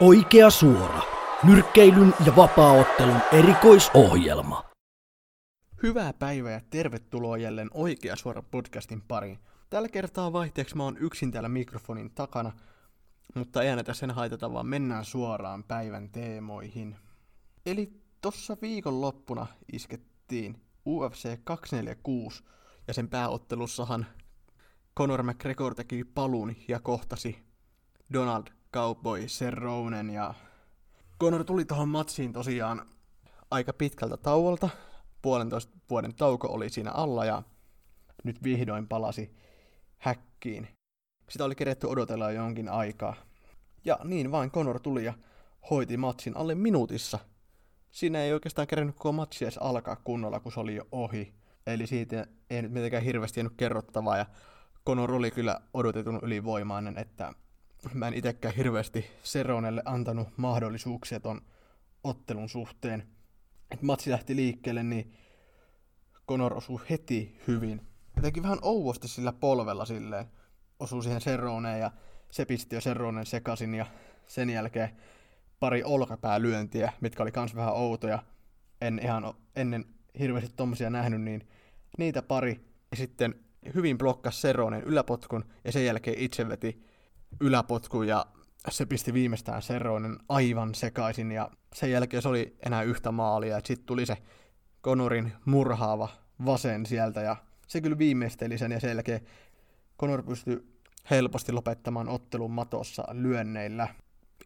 Oikea suora. Nyrkkeilyn ja vapaaottelun erikoisohjelma. Hyvää päivää ja tervetuloa jälleen Oikea suora podcastin pariin. Tällä kertaa vaihteeksi mä oon yksin täällä mikrofonin takana, mutta ei näitä sen haitata, vaan mennään suoraan päivän teemoihin. Eli tossa viikonloppuna iskettiin UFC 246, ja sen pääottelussahan Conor McGregor teki paluun ja kohtasi Donald Cowboy Cerronen ja Conor tuli tuohon matsiin tosiaan aika pitkältä tauolta. Puolentoista vuoden tauko oli siinä alla ja nyt vihdoin palasi häkkiin. Sitä oli keretty odotella jo jonkin aikaa. Ja niin vain Conor tuli ja hoiti matsin alle minuutissa. Siinä ei oikeastaan kerennyt koko matsi edes alkaa kunnolla, kun se oli jo ohi. Eli siitä ei nyt mitenkään hirveästi jäänyt kerrottavaa ja Conor oli kyllä odotetun ylivoimainen, että mä en itsekään hirveästi Seronelle antanut mahdollisuuksia ton ottelun suhteen. Et matsi lähti liikkeelle, niin Conor osui heti hyvin. Jotenkin vähän ouvosti sillä polvella silleen. Osui siihen Serroneen ja se pisti jo Serronen sekasin ja sen jälkeen pari olkapäälyöntiä, mitkä oli kans vähän outoja. En ihan ennen hirveästi tommosia nähnyt, niin niitä pari. Ja sitten hyvin blokkas Seronen yläpotkun ja sen jälkeen itse veti yläpotkun ja se pisti viimeistään Seronen aivan sekaisin ja sen jälkeen se oli enää yhtä maalia sitten tuli se Konorin murhaava vasen sieltä ja se kyllä viimeisteli sen ja sen jälkeen Konor pystyi helposti lopettamaan ottelun matossa lyönneillä.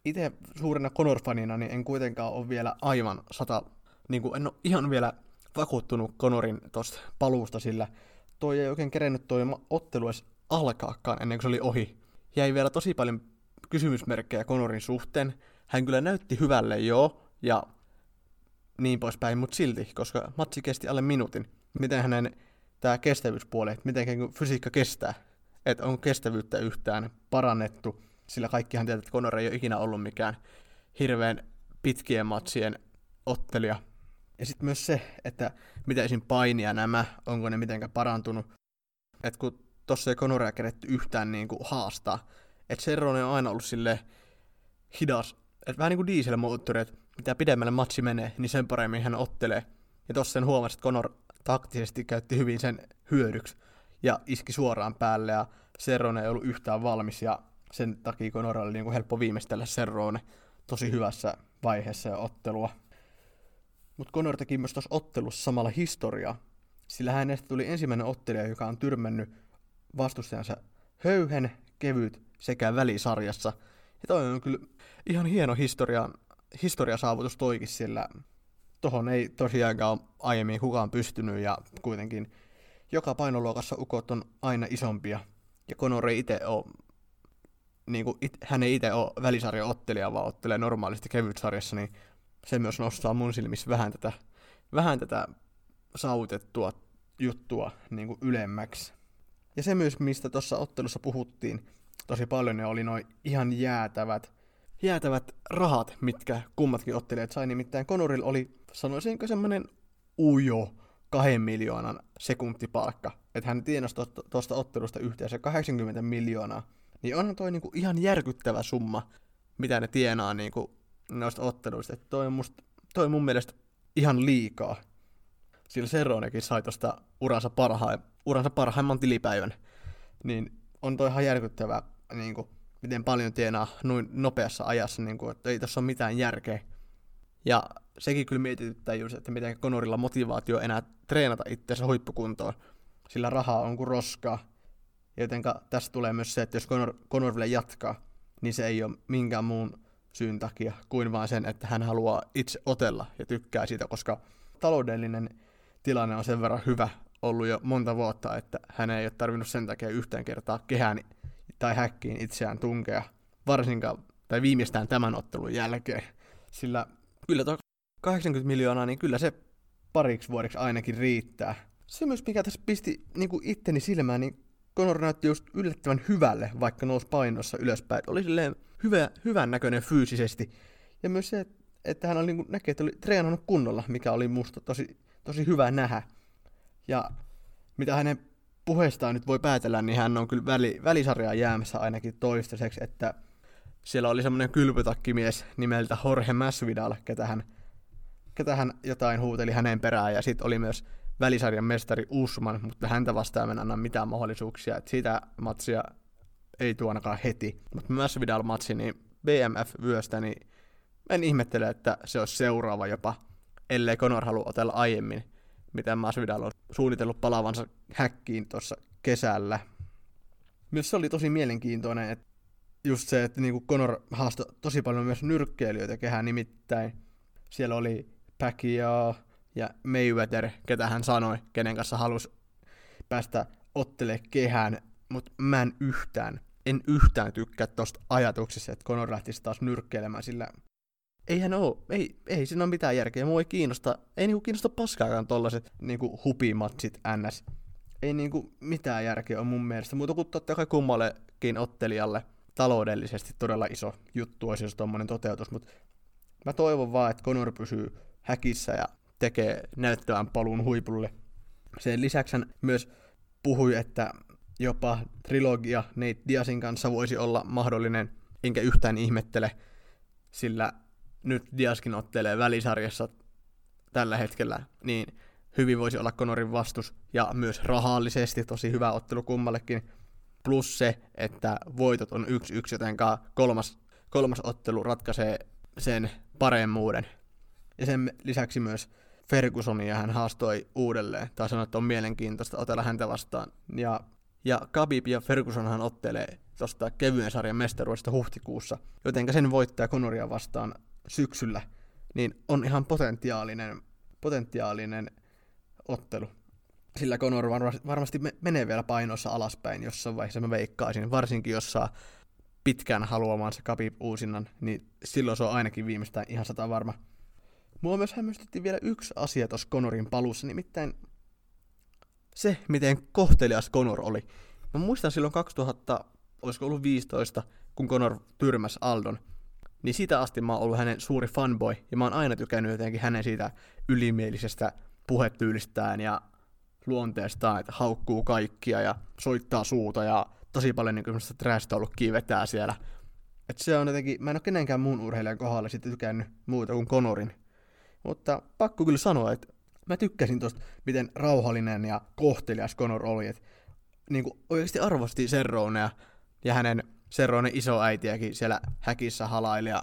Itse suurena Conor-fanina niin en kuitenkaan ole vielä aivan sata, niin kuin en ole ihan vielä vakuuttunut Konorin tuosta paluusta, sillä toi ei oikein kerennyt toi ottelu edes alkaakaan ennen kuin se oli ohi. Jäi vielä tosi paljon kysymysmerkkejä Konorin suhteen. Hän kyllä näytti hyvälle joo, ja niin poispäin, mutta silti, koska matsi kesti alle minuutin. Miten hänen tämä kestävyyspuoli, että miten fysiikka kestää, että on kestävyyttä yhtään parannettu, sillä kaikkihan tietää, että Conor ei ole ikinä ollut mikään hirveän pitkien matsien ottelija, ja sitten myös se, että mitä esim. painia nämä, onko ne mitenkään parantunut. Että kun tossa ei Conoria keretty yhtään niin kuin haastaa. Että Serrone on aina ollut sille hidas. Että vähän niin kuin dieselmoottori, että mitä pidemmälle matsi menee, niin sen paremmin hän ottelee. Ja tossa sen huomasi, että Conor taktisesti käytti hyvin sen hyödyksi ja iski suoraan päälle ja Serrone ei ollut yhtään valmis ja sen takia Conor oli niin kuin helppo viimeistellä Serrone tosi hyvässä vaiheessa ja ottelua. Mutta Conor teki myös tuossa ottelussa samalla historiaa, sillä hänestä tuli ensimmäinen ottelija, joka on tyrmännyt vastustajansa höyhen, kevyt sekä välisarjassa. Ja toi on kyllä ihan hieno historia, historiasaavutus toikin, sillä tohon ei tosiaankaan aiemmin kukaan pystynyt ja kuitenkin joka painoluokassa ukot on aina isompia. Ja Conor ei itse ole, niin kuin it, hän ei itse ole välisarjan ottelija, vaan ottelee normaalisti kevytsarjassa, niin se myös nostaa mun silmissä vähän tätä, vähän tätä saavutettua juttua niin kuin ylemmäksi. Ja se myös, mistä tuossa ottelussa puhuttiin tosi paljon, ne oli noin ihan jäätävät, jäätävät rahat, mitkä kummatkin ottelijat sai. Nimittäin Konorilla oli, sanoisinko semmoinen ujo kahden miljoonan sekuntipalkka. Että hän tienasi tuosta ottelusta yhteensä 80 miljoonaa. Niin onhan toi niinku ihan järkyttävä summa, mitä ne tienaa niinku noista otteluista. Että toi toi on mun mielestä ihan liikaa. Sillä Seronekin sai tuosta uransa, parha, uransa parhaimman tilipäivän. Niin on toi ihan järkyttävää, niin kuin, miten paljon tienaa noin nopeassa ajassa, niin kuin, että ei tässä ole mitään järkeä. Ja sekin kyllä mietityttää just, että miten Konorilla motivaatio enää treenata itseänsä huippukuntoon, sillä rahaa on kuin roskaa. Jotenka tässä tulee myös se, että jos Conor, Conor vielä jatkaa, niin se ei ole minkään muun syyn takia, kuin vain sen, että hän haluaa itse otella ja tykkää siitä, koska taloudellinen tilanne on sen verran hyvä ollut jo monta vuotta, että hän ei ole tarvinnut sen takia yhtään kertaa kehään tai häkkiin itseään tunkea, varsinkaan tai viimeistään tämän ottelun jälkeen. Sillä kyllä tuo 80 miljoonaa, niin kyllä se pariksi vuodeksi ainakin riittää. Se myös, mikä tässä pisti niin kuin itteni silmään, niin Conor näytti just yllättävän hyvälle, vaikka nousi painossa ylöspäin. Oli silleen hyvä, hyvän näköinen fyysisesti. Ja myös se, että hän oli, niin näkee, että oli treenannut kunnolla, mikä oli musta tosi, tosi hyvä nähdä. Ja mitä hänen puheestaan nyt voi päätellä, niin hän on kyllä väli, välisarjaa jäämässä ainakin toistaiseksi, että siellä oli semmoinen kylpytakkimies nimeltä Jorge Masvidal, ketä hän, ketä hän jotain huuteli hänen perään, ja sitten oli myös välisarjan mestari Usman, mutta häntä vastaan en anna mitään mahdollisuuksia, että sitä matsia ei tuonakaan heti. Mutta Masvidal-matsi, niin BMF-vyöstä, niin en ihmettele, että se olisi seuraava jopa, ellei Conor halua otella aiemmin, mitä Masvidal on suunnitellut palavansa häkkiin tuossa kesällä. Myös se oli tosi mielenkiintoinen, että just se, että niinku Conor haastoi tosi paljon myös nyrkkeilijöitä kehään nimittäin. Siellä oli Pacquiao ja Mayweather, ketä hän sanoi, kenen kanssa halusi päästä ottele kehään, mutta mä en yhtään, en yhtään tykkää tosta ajatuksesta, että Conor lähtisi taas nyrkkeilemään, sillä eihän oo, ei, ei siinä ole mitään järkeä, mua ei kiinnosta, ei niinku kiinnosta paskaakaan tollaset niinku hupimatsit ns. Ei niinku mitään järkeä on mun mielestä, muuta kuin totta kai kummallekin ottelijalle taloudellisesti todella iso juttu olisi, jos tommonen toteutus, mutta mä toivon vaan, että Conor pysyy häkissä ja tekee näyttävän paluun huipulle. Sen lisäksi hän myös puhui, että jopa trilogia Nate Diasin kanssa voisi olla mahdollinen, enkä yhtään ihmettele, sillä nyt Diaskin ottelee välisarjassa tällä hetkellä, niin hyvin voisi olla Conorin vastus, ja myös rahallisesti tosi hyvä ottelu kummallekin, plus se, että voitot on 1-1, joten kolmas, kolmas ottelu ratkaisee sen paremmuuden. Ja sen lisäksi myös Fergusonia hän haastoi uudelleen, tai sanoi, että on mielenkiintoista otella häntä vastaan. Ja, ja Khabib ja Fergusonhan ottelee tuosta kevyen sarjan mestaruudesta huhtikuussa, joten sen voittaja Conoria vastaan syksyllä, niin on ihan potentiaalinen, potentiaalinen ottelu. Sillä Conor varmasti menee vielä painossa alaspäin jossain vaiheessa, mä veikkaisin. Varsinkin jos saa pitkään haluamansa Khabib uusinnan, niin silloin se on ainakin viimeistään ihan sata varma. Mua myös hämmästytti vielä yksi asia tuossa Conorin palussa, nimittäin se, miten kohtelias Conor oli. Mä muistan silloin 2000, olisiko ollut 15, kun Conor tyrmäs Aldon, niin siitä asti mä oon ollut hänen suuri fanboy, ja mä oon aina tykännyt jotenkin hänen siitä ylimielisestä puhetyylistään ja luonteestaan, että haukkuu kaikkia ja soittaa suuta ja tosi paljon niin trash vetää siellä. Et se on jotenkin, mä en ole kenenkään muun urheilijan kohdalla sitten tykännyt muuta kuin Konorin. Mutta pakko kyllä sanoa, että mä tykkäsin tosta, miten rauhallinen ja kohtelias Conor oli. Että niin oikeasti arvosti Serronea ja hänen Serronen isoäitiäkin siellä häkissä halaili ja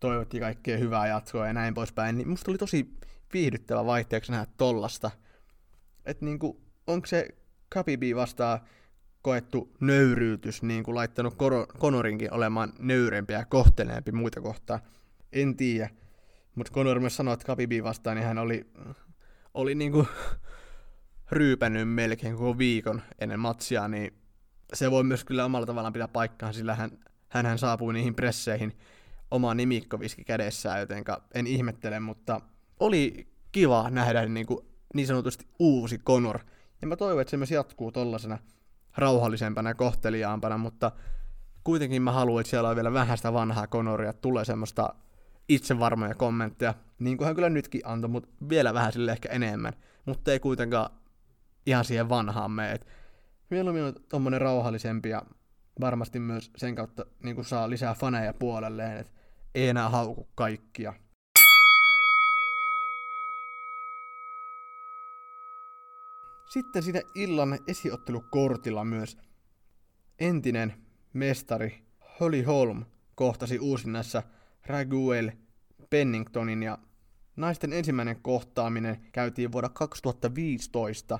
toivotti kaikkea hyvää jatkoa ja näin poispäin. Niin musta oli tosi viihdyttävä vaihteeksi nähdä tollasta – että niinku, onko se Kapibi vastaan koettu nöyryytys niin kuin laittanut Konorinkin olemaan nöyrempi ja kohteleempi muita kohtaan. En tiedä. Mutta Conor myös sanoi, että Kapibi vastaan niin hän oli, oli niinku ryypännyt melkein koko viikon ennen matsia, niin se voi myös kyllä omalla tavallaan pitää paikkaan, sillä hän, hän saapui niihin presseihin oma nimikkoviski kädessään, jotenka en ihmettele, mutta oli kiva nähdä niin kuin niin sanotusti uusi Conor. Ja mä toivon, että se myös jatkuu tollasena rauhallisempana ja kohteliaampana, mutta kuitenkin mä haluan, että siellä on vielä vähän sitä vanhaa Conoria, tulee semmoista itsevarmoja kommentteja, niin kuin hän kyllä nytkin antoi, mutta vielä vähän sille ehkä enemmän, mutta ei kuitenkaan ihan siihen vanhaan mene. Mieluummin on tommonen rauhallisempi ja varmasti myös sen kautta niin kuin saa lisää faneja puolelleen, että ei enää hauku kaikkia. Sitten siinä illan esiottelukortilla myös entinen mestari Holly Holm kohtasi uusinnassa Raguel Penningtonin ja naisten ensimmäinen kohtaaminen käytiin vuonna 2015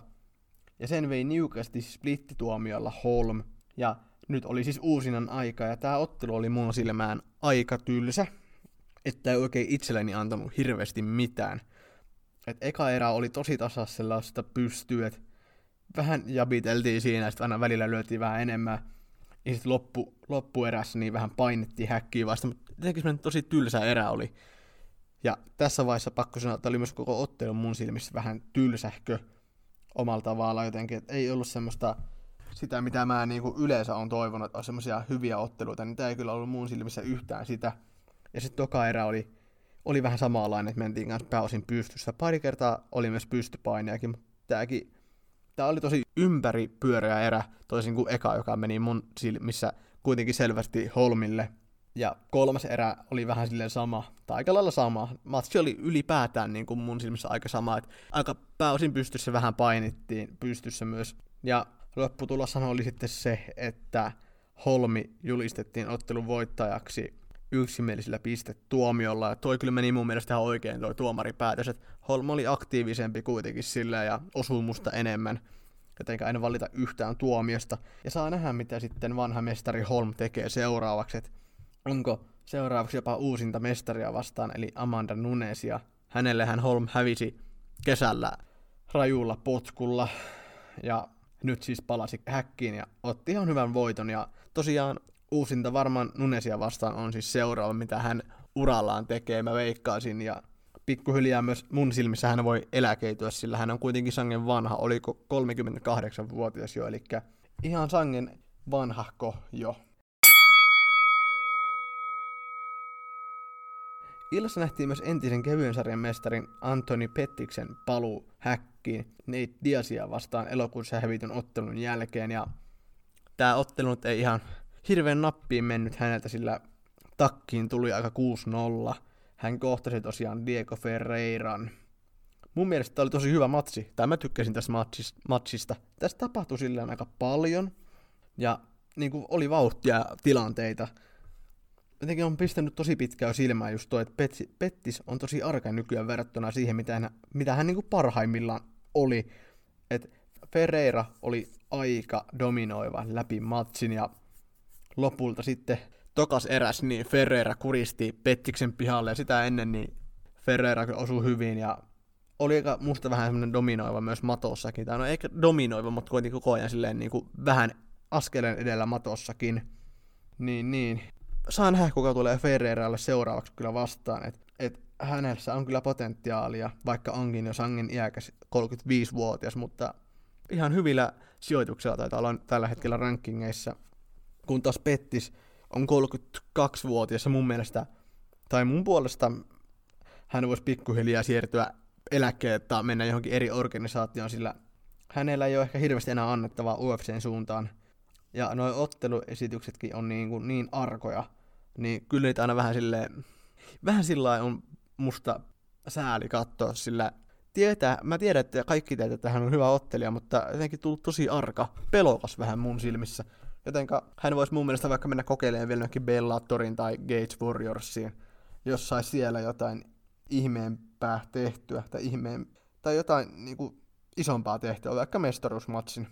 ja sen vei niukasti splittituomiolla Holm ja nyt oli siis uusinnan aika ja tämä ottelu oli mun silmään aika tylsä, että ei oikein itselleni antanut hirveästi mitään – et eka erä oli tosi tasas sellaista pystyä, että vähän jabiteltiin siinä, sitten aina välillä lyötiin vähän enemmän. Ja sitten loppu, loppuerässä niin vähän painettiin häkkiä vasta, mutta jotenkin semmoinen tosi tylsä erä oli. Ja tässä vaiheessa pakko sanoa, että oli myös koko ottelu mun silmissä vähän tylsähkö omalla tavalla jotenkin, että ei ollut semmoista sitä, mitä mä niinku yleensä on toivonut, että on semmoisia hyviä otteluita, niin tämä ei kyllä ollut mun silmissä yhtään sitä. Ja sitten toka erä oli oli vähän samanlainen, että mentiin kanssa pääosin pystyssä. Pari kertaa oli myös pystypaineakin, mutta tämäkin Tämä oli tosi pyöreä erä, toisin kuin eka, joka meni mun silmissä kuitenkin selvästi Holmille. Ja kolmas erä oli vähän silleen sama, tai aika lailla sama. Matsi oli ylipäätään niin kuin mun silmissä aika sama, että aika pääosin pystyssä vähän painittiin pystyssä myös. Ja lopputulossahan oli sitten se, että Holmi julistettiin ottelun voittajaksi yksimielisellä pistetuomiolla. Ja toi kyllä meni mun mielestä ihan oikein toi tuomaripäätös, että Holm oli aktiivisempi kuitenkin sillä ja osui musta enemmän. Jotenkä en valita yhtään tuomiosta. Ja saa nähdä, mitä sitten vanha mestari Holm tekee seuraavaksi. Että onko seuraavaksi jopa uusinta mestaria vastaan, eli Amanda Nunesia. Hänellehän Holm hävisi kesällä rajulla potkulla. Ja nyt siis palasi häkkiin ja otti ihan hyvän voiton. Ja tosiaan uusinta varmaan Nunesia vastaan on siis seuraava, mitä hän urallaan tekee, mä veikkaisin. Ja pikkuhiljaa myös mun silmissä hän voi eläkeityä, sillä hän on kuitenkin sangen vanha, oliko 38-vuotias jo, eli ihan sangen vanhahko jo. Illassa nähtiin myös entisen kevyen sarjan mestarin Antoni Pettiksen paluu häkkiin Nate Diasia vastaan elokuussa hävityn ottelun jälkeen. Ja tämä ottelu ei ihan hirveän nappiin mennyt häneltä, sillä takkiin tuli aika 6-0. Hän kohtasi tosiaan Diego Ferreiran. Mun mielestä tämä oli tosi hyvä matsi, tai mä tykkäsin tästä matsista. Tästä tapahtui silleen aika paljon, ja niin kuin oli vauhtia tilanteita jotenkin on pistänyt tosi pitkään silmään just toi, että Pettis on tosi arka nykyään verrattuna siihen, mitä hän, mitä hän niinku parhaimmillaan oli. Et Ferreira oli aika dominoiva läpi matsin ja lopulta sitten tokas eräs, niin Ferreira kuristi Pettiksen pihalle ja sitä ennen niin Ferreira osui hyvin ja oli aika musta vähän semmoinen dominoiva myös matossakin. Tai no eikä dominoiva, mutta kuitenkin koko ajan silleen niin kuin vähän askeleen edellä matossakin. Niin, niin saa nähdä, kuka tulee Ferreiralle seuraavaksi kyllä vastaan. Et, et hänessä on kyllä potentiaalia, vaikka onkin jo sangen iäkäs 35-vuotias, mutta ihan hyvillä sijoituksilla taitaa olla tällä hetkellä rankingeissa. Kun taas Pettis on 32-vuotias ja mun mielestä, tai mun puolesta hän voisi pikkuhiljaa siirtyä eläkkeelle tai mennä johonkin eri organisaatioon, sillä hänellä ei ole ehkä hirveästi enää annettavaa UFCn suuntaan – ja nuo otteluesityksetkin on niin, kuin niin arkoja, niin kyllä niitä aina vähän silleen, vähän sillä on musta sääli katsoa, sillä tietää, mä tiedän, että kaikki tietää, että hän on hyvä ottelija, mutta jotenkin tullut tosi arka, pelokas vähän mun silmissä. Jotenka hän voisi mun mielestä vaikka mennä kokeilemaan vielä johonkin Bellatorin tai Gates Warriorsiin, jos saisi siellä jotain ihmeempää tehtyä, tai ihmeen, tai jotain niin kuin, isompaa tehtyä, vaikka mestaruusmatsin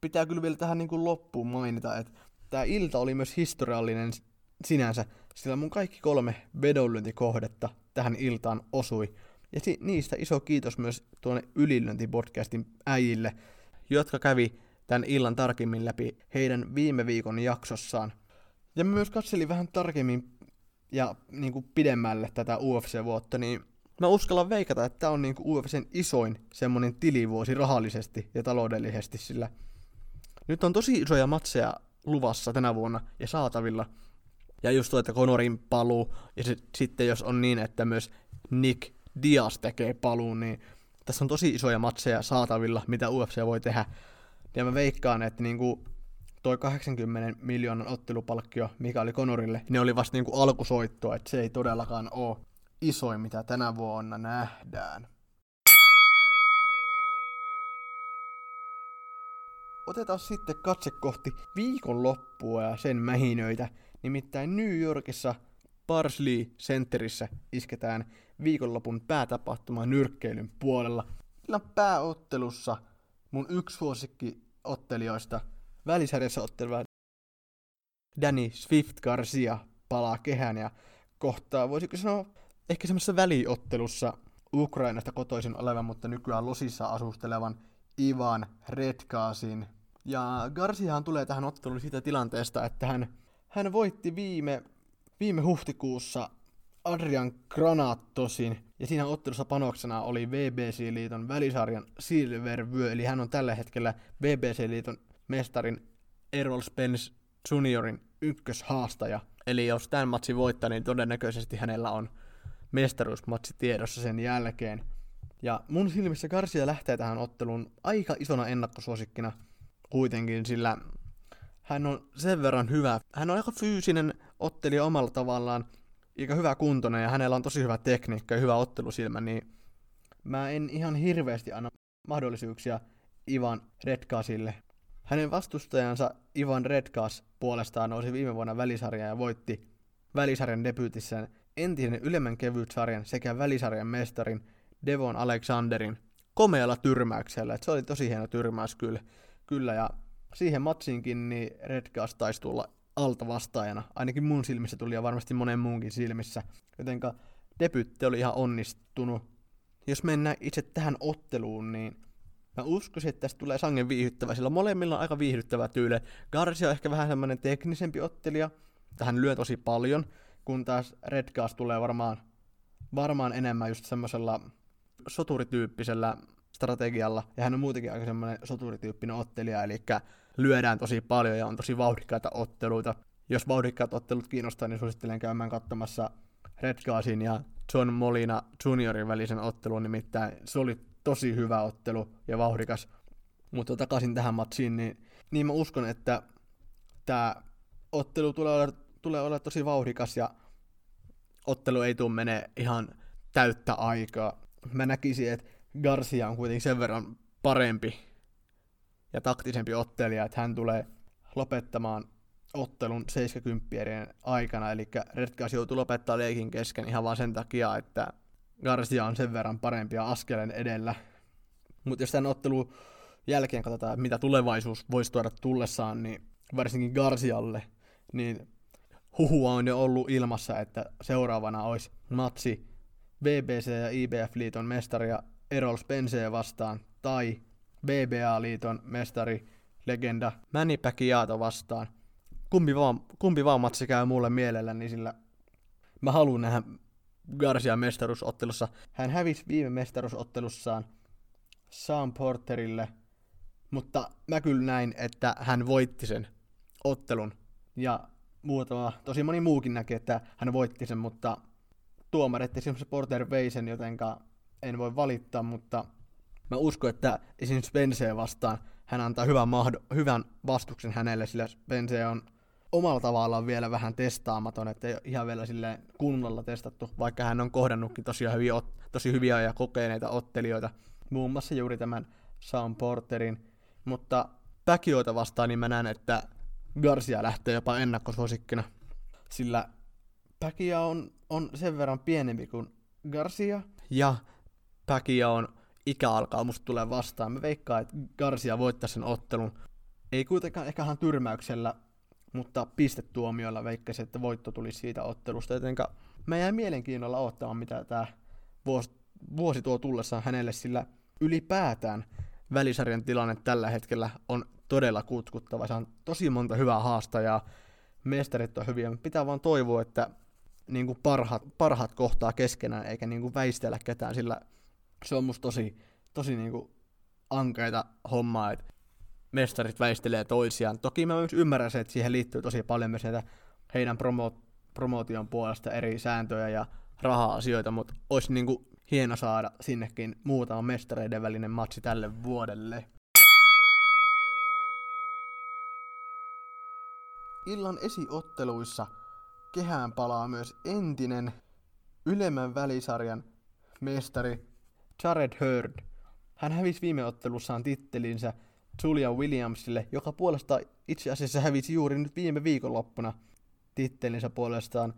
pitää kyllä vielä tähän niin kuin loppuun mainita, että tämä ilta oli myös historiallinen sinänsä, sillä mun kaikki kolme vedonlyöntikohdetta tähän iltaan osui. Ja niistä iso kiitos myös tuonne Ylilöinti-podcastin äijille, jotka kävi tämän illan tarkemmin läpi heidän viime viikon jaksossaan. Ja mä myös katselin vähän tarkemmin ja niin kuin pidemmälle tätä UFC-vuotta, niin mä uskallan veikata, että tämä on niin kuin UFCn isoin semmonen tilivuosi rahallisesti ja taloudellisesti, sillä nyt on tosi isoja matseja luvassa tänä vuonna ja saatavilla. Ja just tuo, että Conorin paluu, ja se, sitten jos on niin, että myös Nick Diaz tekee paluun, niin tässä on tosi isoja matseja saatavilla, mitä UFC voi tehdä. Ja mä veikkaan, että niinku toi 80 miljoonan ottelupalkkio, mikä oli Conorille, ne oli vasta niinku alkusoittoa, että se ei todellakaan ole isoin, mitä tänä vuonna nähdään. Otetaan sitten katse kohti viikonloppua ja sen mähinöitä. Nimittäin New Yorkissa Parsley Centerissä isketään viikonlopun päätapahtuma nyrkkeilyn puolella. Illan pääottelussa mun yksi suosikki ottelijoista välisarjassa otteleva Danny Swift Garcia palaa kehän ja kohtaa, voisiko sanoa, ehkä semmoisessa väliottelussa Ukrainasta kotoisin olevan, mutta nykyään Losissa asustelevan Ivan Redkaasin ja Garciahan tulee tähän otteluun siitä tilanteesta, että hän, hän voitti viime, viime huhtikuussa Adrian Granatosin, ja siinä ottelussa panoksena oli BBC-liiton välisarjan Silvervyö, eli hän on tällä hetkellä BBC-liiton mestarin Errol Spence Juniorin ykköshaastaja. Eli jos tämän matsin voittaa, niin todennäköisesti hänellä on mestaruusmatsi tiedossa sen jälkeen. Ja mun silmissä Garcia lähtee tähän otteluun aika isona ennakkosuosikkina – kuitenkin, sillä hän on sen verran hyvä. Hän on aika fyysinen ottelija omalla tavallaan aika hyvä kuntoinen ja hänellä on tosi hyvä tekniikka ja hyvä ottelusilmä, niin mä en ihan hirveästi anna mahdollisuuksia Ivan Redkasille. Hänen vastustajansa Ivan Redkas puolestaan nousi viime vuonna välisarjaan ja voitti välisarjan debyytissään entisen ylemmän kevytsarjan sekä välisarjan mestarin Devon Alexanderin komealla tyrmäyksellä. Et se oli tosi hieno tyrmäys kyllä. Kyllä ja siihen matsiinkin niin Redcast taisi tulla alta vastaajana. Ainakin mun silmissä tuli ja varmasti monen muunkin silmissä. Jotenka debytti oli ihan onnistunut. Jos mennään itse tähän otteluun, niin mä uskoisin, että tästä tulee sangen viihdyttävä, sillä molemmilla on aika viihdyttävä tyyli. Garcia on ehkä vähän semmoinen teknisempi ottelija, tähän lyö tosi paljon, kun taas Redcast tulee varmaan, varmaan enemmän just semmoisella soturityyppisellä strategialla, ja hän on muutenkin aika semmoinen soturityyppinen ottelija, eli lyödään tosi paljon ja on tosi vauhdikkaita otteluita. Jos vauhdikkaat ottelut kiinnostaa, niin suosittelen käymään katsomassa Redgasin ja John Molina juniorin välisen ottelun, nimittäin se oli tosi hyvä ottelu ja vauhdikas. Mutta takaisin tähän matsiin, niin, niin mä uskon, että tämä ottelu tulee olla, tulee olla tosi vauhdikas ja ottelu ei tule menee ihan täyttä aikaa. Mä näkisin, että Garcia on kuitenkin sen verran parempi ja taktisempi ottelija, että hän tulee lopettamaan ottelun 70 aikana, eli Redgas joutuu lopettaa leikin kesken ihan vaan sen takia, että Garcia on sen verran ja askelen edellä. Mutta jos tämän ottelun jälkeen katsotaan, mitä tulevaisuus voisi tuoda tullessaan, niin varsinkin Garcialle, niin huhua on jo ollut ilmassa, että seuraavana olisi matsi BBC ja IBF-liiton mestaria Errol Spenceä vastaan, tai BBA-liiton mestari, legenda Manny Pacquiao vastaan. Kumpi vaan, kumpi vaan matsi käy mulle mielelläni, sillä mä haluan nähdä Garcia mestaruusottelussa. Hän hävisi viime mestaruusottelussaan Sam Porterille, mutta mä kyllä näin, että hän voitti sen ottelun. Ja muutama, tosi moni muukin näki, että hän voitti sen, mutta tuomarit esimerkiksi Porter vei sen, jotenka en voi valittaa, mutta mä uskon, että esimerkiksi Spence vastaan hän antaa hyvän, mahdo- hyvän vastuksen hänelle, sillä Spence on omalla tavallaan vielä vähän testaamaton, että ei ole ihan vielä sille kunnolla testattu, vaikka hän on kohdannutkin tosi hyviä, tosi hyviä ja kokeneita ottelijoita, muun muassa juuri tämän Sam Porterin, mutta Päkioita vastaan niin mä näen, että Garcia lähtee jopa ennakkosuosikkina, sillä Päkiä on, on sen verran pienempi kuin Garcia, ja Päkiä on ikä alkaa musta tulee vastaan. Mä veikkaan, että Garcia voittaa sen ottelun. Ei kuitenkaan ehkä ihan tyrmäyksellä, mutta pistetuomioilla veikkaisin, että voitto tuli siitä ottelusta. Jotenka mä jäin mielenkiinnolla ottamaan, mitä tämä vuosi, vuosi tuo tullessaan hänelle, sillä ylipäätään välisarjan tilanne tällä hetkellä on todella kutkuttava. Se on tosi monta hyvää haastajaa, mestarit on hyviä, pitää vaan toivoa, että niin kuin parhaat, parhaat kohtaa keskenään, eikä niin kuin väistellä ketään, sillä se on musta tosi, tosi niinku ankeita hommaa, että mestarit väistelee toisiaan. Toki mä myös ymmärrän se, että siihen liittyy tosi paljon myös näitä heidän promo- promootion puolesta eri sääntöjä ja raha-asioita, mutta olisi niinku hieno saada sinnekin muutama mestareiden välinen matsi tälle vuodelle. Illan esiotteluissa kehään palaa myös entinen ylemmän välisarjan mestari Jared Hurd. Hän hävisi viime ottelussaan tittelinsä Julia Williamsille, joka puolestaan itse asiassa hävisi juuri nyt viime viikonloppuna tittelinsä puolestaan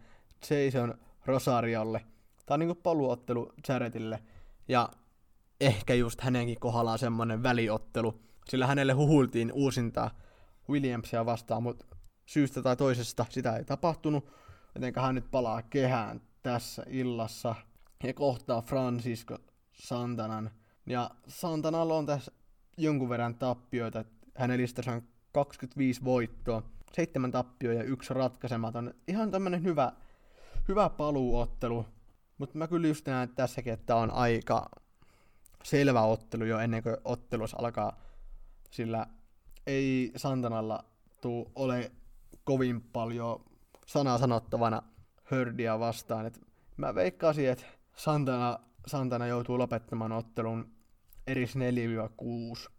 Jason Rosariolle. Tämä on niinku paluottelu Jaredille, ja ehkä just hänenkin kohdallaan semmonen väliottelu, sillä hänelle huhultiin uusintaa Williamsia vastaan, mutta syystä tai toisesta sitä ei tapahtunut, joten hän nyt palaa kehään tässä illassa ja kohtaa Francisco Santanan. Ja Santanalla on tässä jonkun verran tappioita. Hänen listansa on 25 voittoa, 7 tappioa ja yksi ratkaisematon. Ihan tämmönen hyvä, hyvä paluuottelu. Mutta mä kyllä just näen tässäkin, että on aika selvä ottelu jo ennen kuin ottelus alkaa. Sillä ei Santanalla tuu ole kovin paljon sanaa sanottavana Hördia vastaan. Et mä veikkaisin, että Santana Santana joutuu lopettamaan ottelun eris 4-6,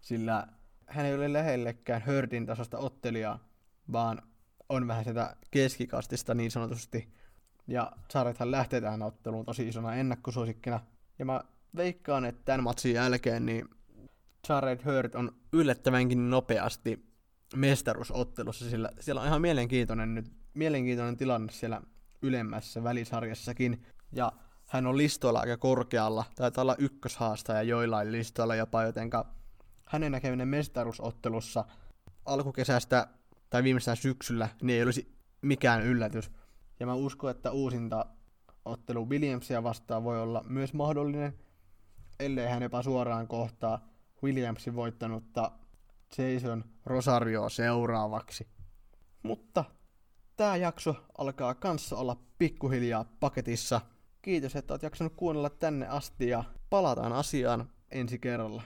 sillä hän ei ole lähellekään Hördin tasosta ottelijaa, vaan on vähän sitä keskikastista niin sanotusti. Ja Jaredhan lähtee tähän otteluun tosi isona ennakkosuosikkina. Ja mä veikkaan, että tämän matsin jälkeen niin Jared Hurt on yllättävänkin nopeasti mestaruusottelussa, sillä siellä on ihan mielenkiintoinen, nyt, mielenkiintoinen tilanne siellä ylemmässä välisarjassakin. Ja hän on listoilla aika korkealla, taitaa olla ykköshaastaja joillain listoilla jopa, jotenka hänen näkeminen mestaruusottelussa alkukesästä tai viimeistään syksyllä, niin ei olisi mikään yllätys. Ja mä uskon, että uusinta ottelu Williamsia vastaan voi olla myös mahdollinen, ellei hän jopa suoraan kohtaa Williamsin voittanutta Jason Rosario seuraavaksi. Mutta tämä jakso alkaa kanssa olla pikkuhiljaa paketissa. Kiitos, että oot jaksanut kuunnella tänne asti ja palataan asiaan ensi kerralla.